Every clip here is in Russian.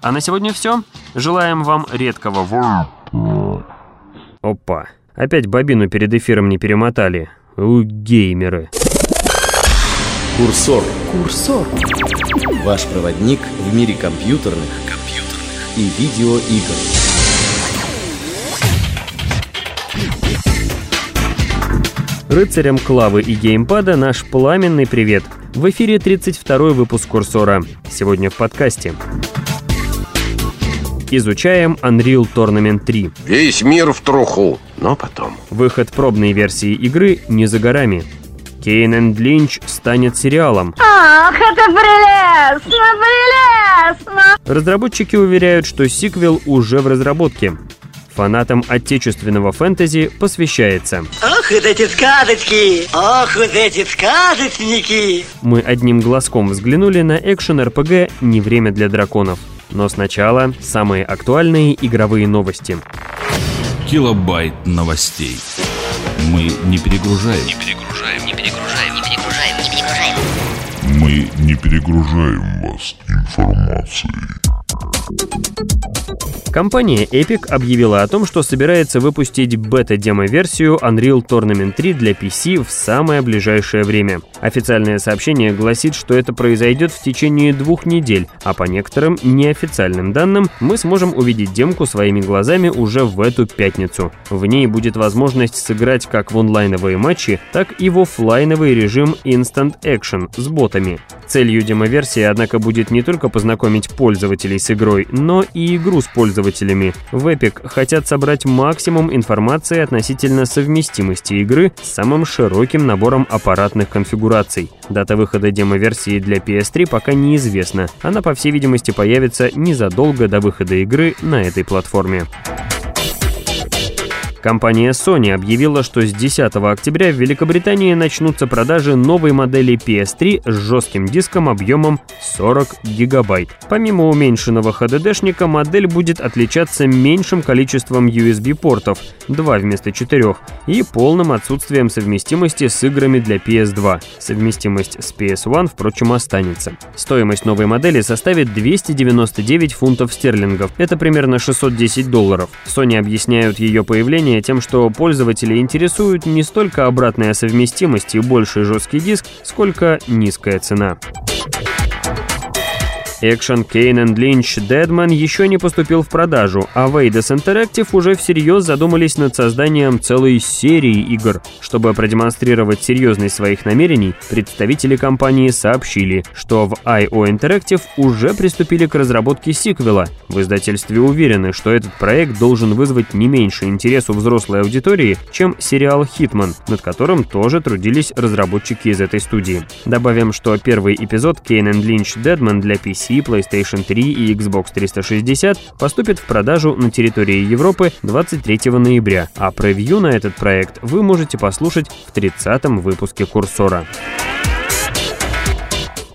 А на сегодня все. Желаем вам редкого в... Опа. Опять бобину перед эфиром не перемотали. У геймеры. Курсор. Курсор. Ваш проводник в мире компьютерных, компьютерных. и видеоигр. Рыцарям клавы и геймпада наш пламенный привет. В эфире 32 выпуск Курсора. Сегодня в подкасте. Изучаем Unreal Tournament 3. Весь мир в труху, но потом. Выход пробной версии игры не за горами. Кейн энд Линч станет сериалом. Ах, это прелестно, прелестно! Разработчики уверяют, что сиквел уже в разработке. Фанатам отечественного фэнтези посвящается. Ох, вот эти сказочки! Ох, вот эти сказочники! Мы одним глазком взглянули на экшен-РПГ «Не время для драконов». Но сначала самые актуальные игровые новости. Килобайт новостей. Мы не перегружаем. Не перегружаем. Не перегружаем. Не перегружаем. Не перегружаем. Мы не перегружаем вас информацией. Компания Epic объявила о том, что собирается выпустить бета-демо-версию Unreal Tournament 3 для PC в самое ближайшее время. Официальное сообщение гласит, что это произойдет в течение двух недель, а по некоторым неофициальным данным мы сможем увидеть демку своими глазами уже в эту пятницу. В ней будет возможность сыграть как в онлайновые матчи, так и в офлайновый режим Instant Action с ботами. Целью демо-версии, однако, будет не только познакомить пользователей с игрой, но и игру с пользователями. В Epic хотят собрать максимум информации относительно совместимости игры с самым широким набором аппаратных конфигураций. Дата выхода демо-версии для PS3 пока неизвестна. Она, по всей видимости, появится незадолго до выхода игры на этой платформе. Компания Sony объявила, что с 10 октября в Великобритании начнутся продажи новой модели PS3 с жестким диском объемом 40 гигабайт. Помимо уменьшенного HDD-шника, модель будет отличаться меньшим количеством USB-портов, 2 вместо 4, и полным отсутствием совместимости с играми для PS2. Совместимость с PS1, впрочем, останется. Стоимость новой модели составит 299 фунтов стерлингов, это примерно 610 долларов. Sony объясняют ее появление тем, что пользователи интересуют не столько обратная совместимость и больший жесткий диск, сколько низкая цена. Экшен Кейн and Lynch Deadman еще не поступил в продажу, а Вейдес Interactive уже всерьез задумались над созданием целой серии игр. Чтобы продемонстрировать серьезность своих намерений, представители компании сообщили, что в IO Interactive уже приступили к разработке сиквела. В издательстве уверены, что этот проект должен вызвать не меньше интерес у взрослой аудитории, чем сериал «Хитман», над которым тоже трудились разработчики из этой студии. Добавим, что первый эпизод Кейн and Lynch Deadman для PC PC, PlayStation 3 и Xbox 360 поступит в продажу на территории Европы 23 ноября, а превью на этот проект вы можете послушать в 30-м выпуске Курсора.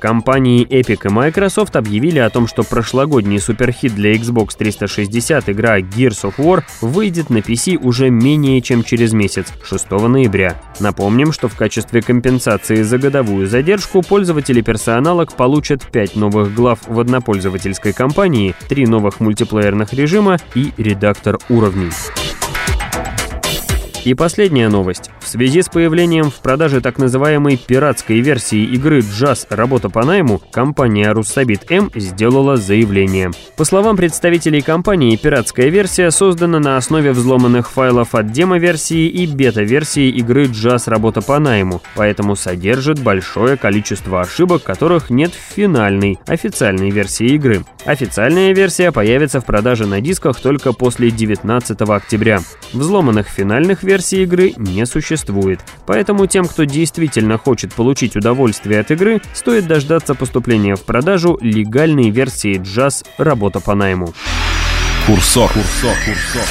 Компании Epic и Microsoft объявили о том, что прошлогодний суперхит для Xbox 360 игра Gears of War выйдет на PC уже менее чем через месяц, 6 ноября. Напомним, что в качестве компенсации за годовую задержку пользователи персоналок получат 5 новых глав в однопользовательской кампании, 3 новых мультиплеерных режима и редактор уровней. И последняя новость. В связи с появлением в продаже так называемой пиратской версии игры Jazz «Работа по найму», компания Russabit M сделала заявление. По словам представителей компании, пиратская версия создана на основе взломанных файлов от демо-версии и бета-версии игры Jazz «Работа по найму», поэтому содержит большое количество ошибок, которых нет в финальной, официальной версии игры. Официальная версия появится в продаже на дисках только после 19 октября. Взломанных финальных версий игры не существует, поэтому тем, кто действительно хочет получить удовольствие от игры, стоит дождаться поступления в продажу легальной версии Jazz «Работа по найму». Курсор. Курсор. Курсор.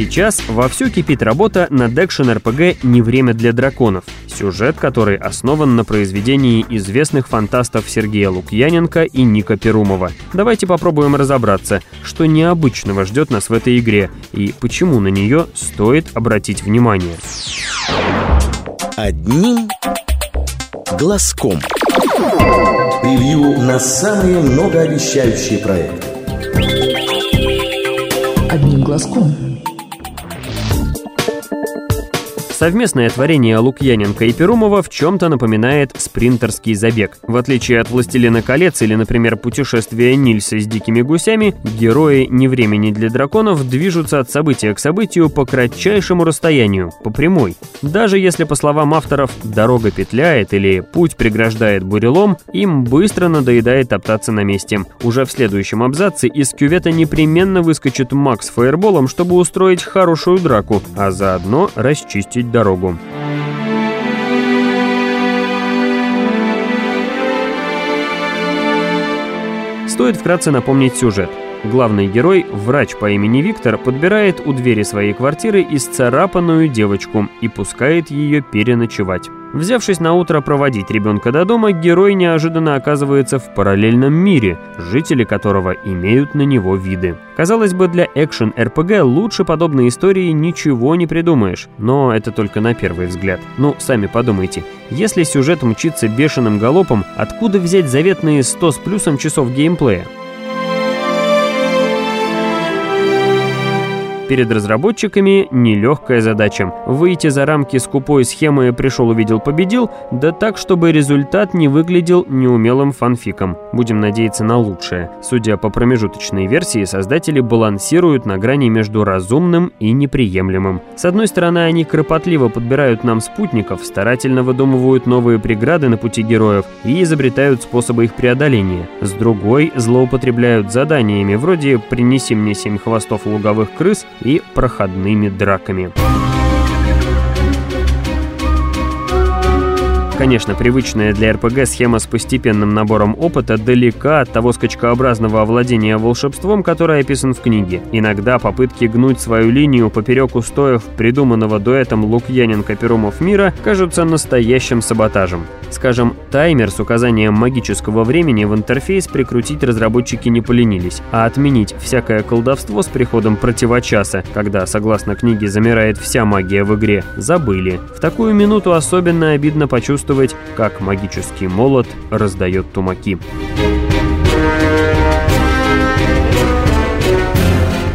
Сейчас вовсю кипит работа над экшен-РПГ «Не время для драконов», сюжет, который основан на произведении известных фантастов Сергея Лукьяненко и Ника Перумова. Давайте попробуем разобраться, что необычного ждет нас в этой игре и почему на нее стоит обратить внимание. Одним глазком. Превью на самые многообещающие проекты. Одним глазком. Совместное творение Лукьяненко и Перумова в чем-то напоминает спринтерский забег. В отличие от «Властелина колец» или, например, «Путешествия Нильса с дикими гусями», герои «Не времени для драконов» движутся от события к событию по кратчайшему расстоянию, по прямой. Даже если, по словам авторов, дорога петляет или путь преграждает бурелом, им быстро надоедает топтаться на месте. Уже в следующем абзаце из кювета непременно выскочит Макс фаерболом, чтобы устроить хорошую драку, а заодно расчистить дорогу. Стоит вкратце напомнить сюжет. Главный герой, врач по имени Виктор, подбирает у двери своей квартиры исцарапанную девочку и пускает ее переночевать. Взявшись на утро проводить ребенка до дома, герой неожиданно оказывается в параллельном мире, жители которого имеют на него виды. Казалось бы, для экшен-РПГ лучше подобной истории ничего не придумаешь, но это только на первый взгляд. Ну, сами подумайте, если сюжет мчится бешеным галопом, откуда взять заветные 100 с плюсом часов геймплея? Перед разработчиками нелегкая задача – выйти за рамки скупой схемы «пришел-увидел-победил», да так, чтобы результат не выглядел неумелым фанфиком. Будем надеяться на лучшее. Судя по промежуточной версии, создатели балансируют на грани между разумным и неприемлемым. С одной стороны, они кропотливо подбирают нам спутников, старательно выдумывают новые преграды на пути героев и изобретают способы их преодоления. С другой, злоупотребляют заданиями вроде «принеси мне семь хвостов луговых крыс» и проходными драками. Конечно, привычная для РПГ схема с постепенным набором опыта далека от того скачкообразного овладения волшебством, который описан в книге. Иногда попытки гнуть свою линию поперек устоев придуманного дуэтом Лукьяненко-Перумов мира кажутся настоящим саботажем. Скажем, таймер с указанием магического времени в интерфейс прикрутить разработчики не поленились, а отменить всякое колдовство с приходом противочаса, когда, согласно книге, замирает вся магия в игре, забыли. В такую минуту особенно обидно почувствовать, как магический молот раздает тумаки.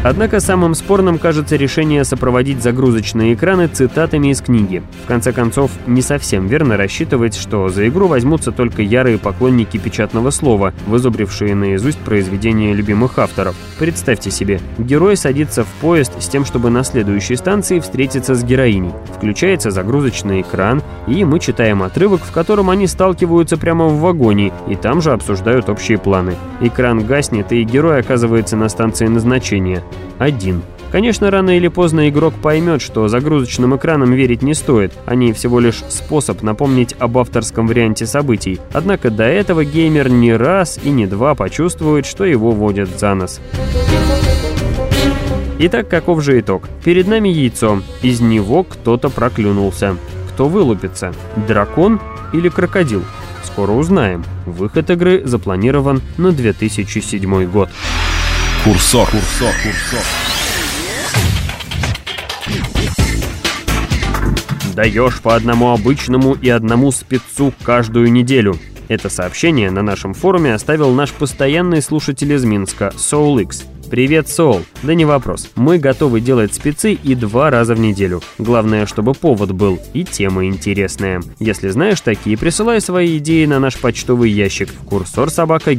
Однако самым спорным кажется решение сопроводить загрузочные экраны цитатами из книги. В конце концов, не совсем верно рассчитывать, что за игру возьмутся только ярые поклонники печатного слова, вызубрившие наизусть произведения любимых авторов. Представьте себе, герой садится в поезд с тем, чтобы на следующей станции встретиться с героиней. Включается загрузочный экран, и мы читаем отрывок, в котором они сталкиваются прямо в вагоне, и там же обсуждают общие планы. Экран гаснет, и герой оказывается на станции назначения один. Конечно, рано или поздно игрок поймет, что загрузочным экранам верить не стоит, они всего лишь способ напомнить об авторском варианте событий. Однако до этого геймер не раз и не два почувствует, что его водят за нос. Итак, каков же итог? Перед нами яйцо, из него кто-то проклюнулся. Кто вылупится? Дракон или крокодил? Скоро узнаем. Выход игры запланирован на 2007 год. Курсор. Курсор. Курсор. Даешь по одному обычному и одному спецу каждую неделю. Это сообщение на нашем форуме оставил наш постоянный слушатель из Минска, SoulX. Привет, Сол. Да не вопрос. Мы готовы делать спецы и два раза в неделю. Главное, чтобы повод был и тема интересная. Если знаешь такие, присылай свои идеи на наш почтовый ящик курсор собака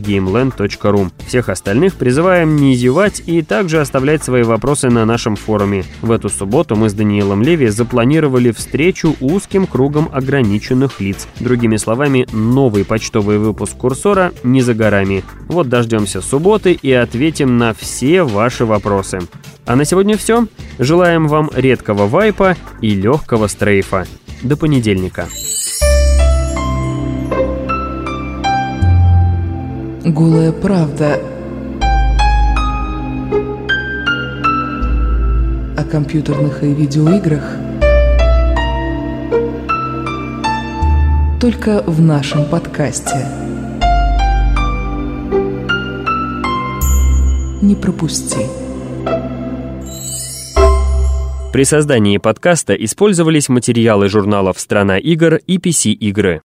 Всех остальных призываем не зевать и также оставлять свои вопросы на нашем форуме. В эту субботу мы с Даниилом Леви запланировали встречу узким кругом ограниченных лиц. Другими словами, новый почтовый выпуск Курсора не за горами. Вот дождемся субботы и ответим на все все ваши вопросы. А на сегодня все. Желаем вам редкого вайпа и легкого стрейфа. До понедельника. Голая правда о компьютерных и видеоиграх только в нашем подкасте. Не пропусти. При создании подкаста использовались материалы журналов «Страна игр» и PC-игры.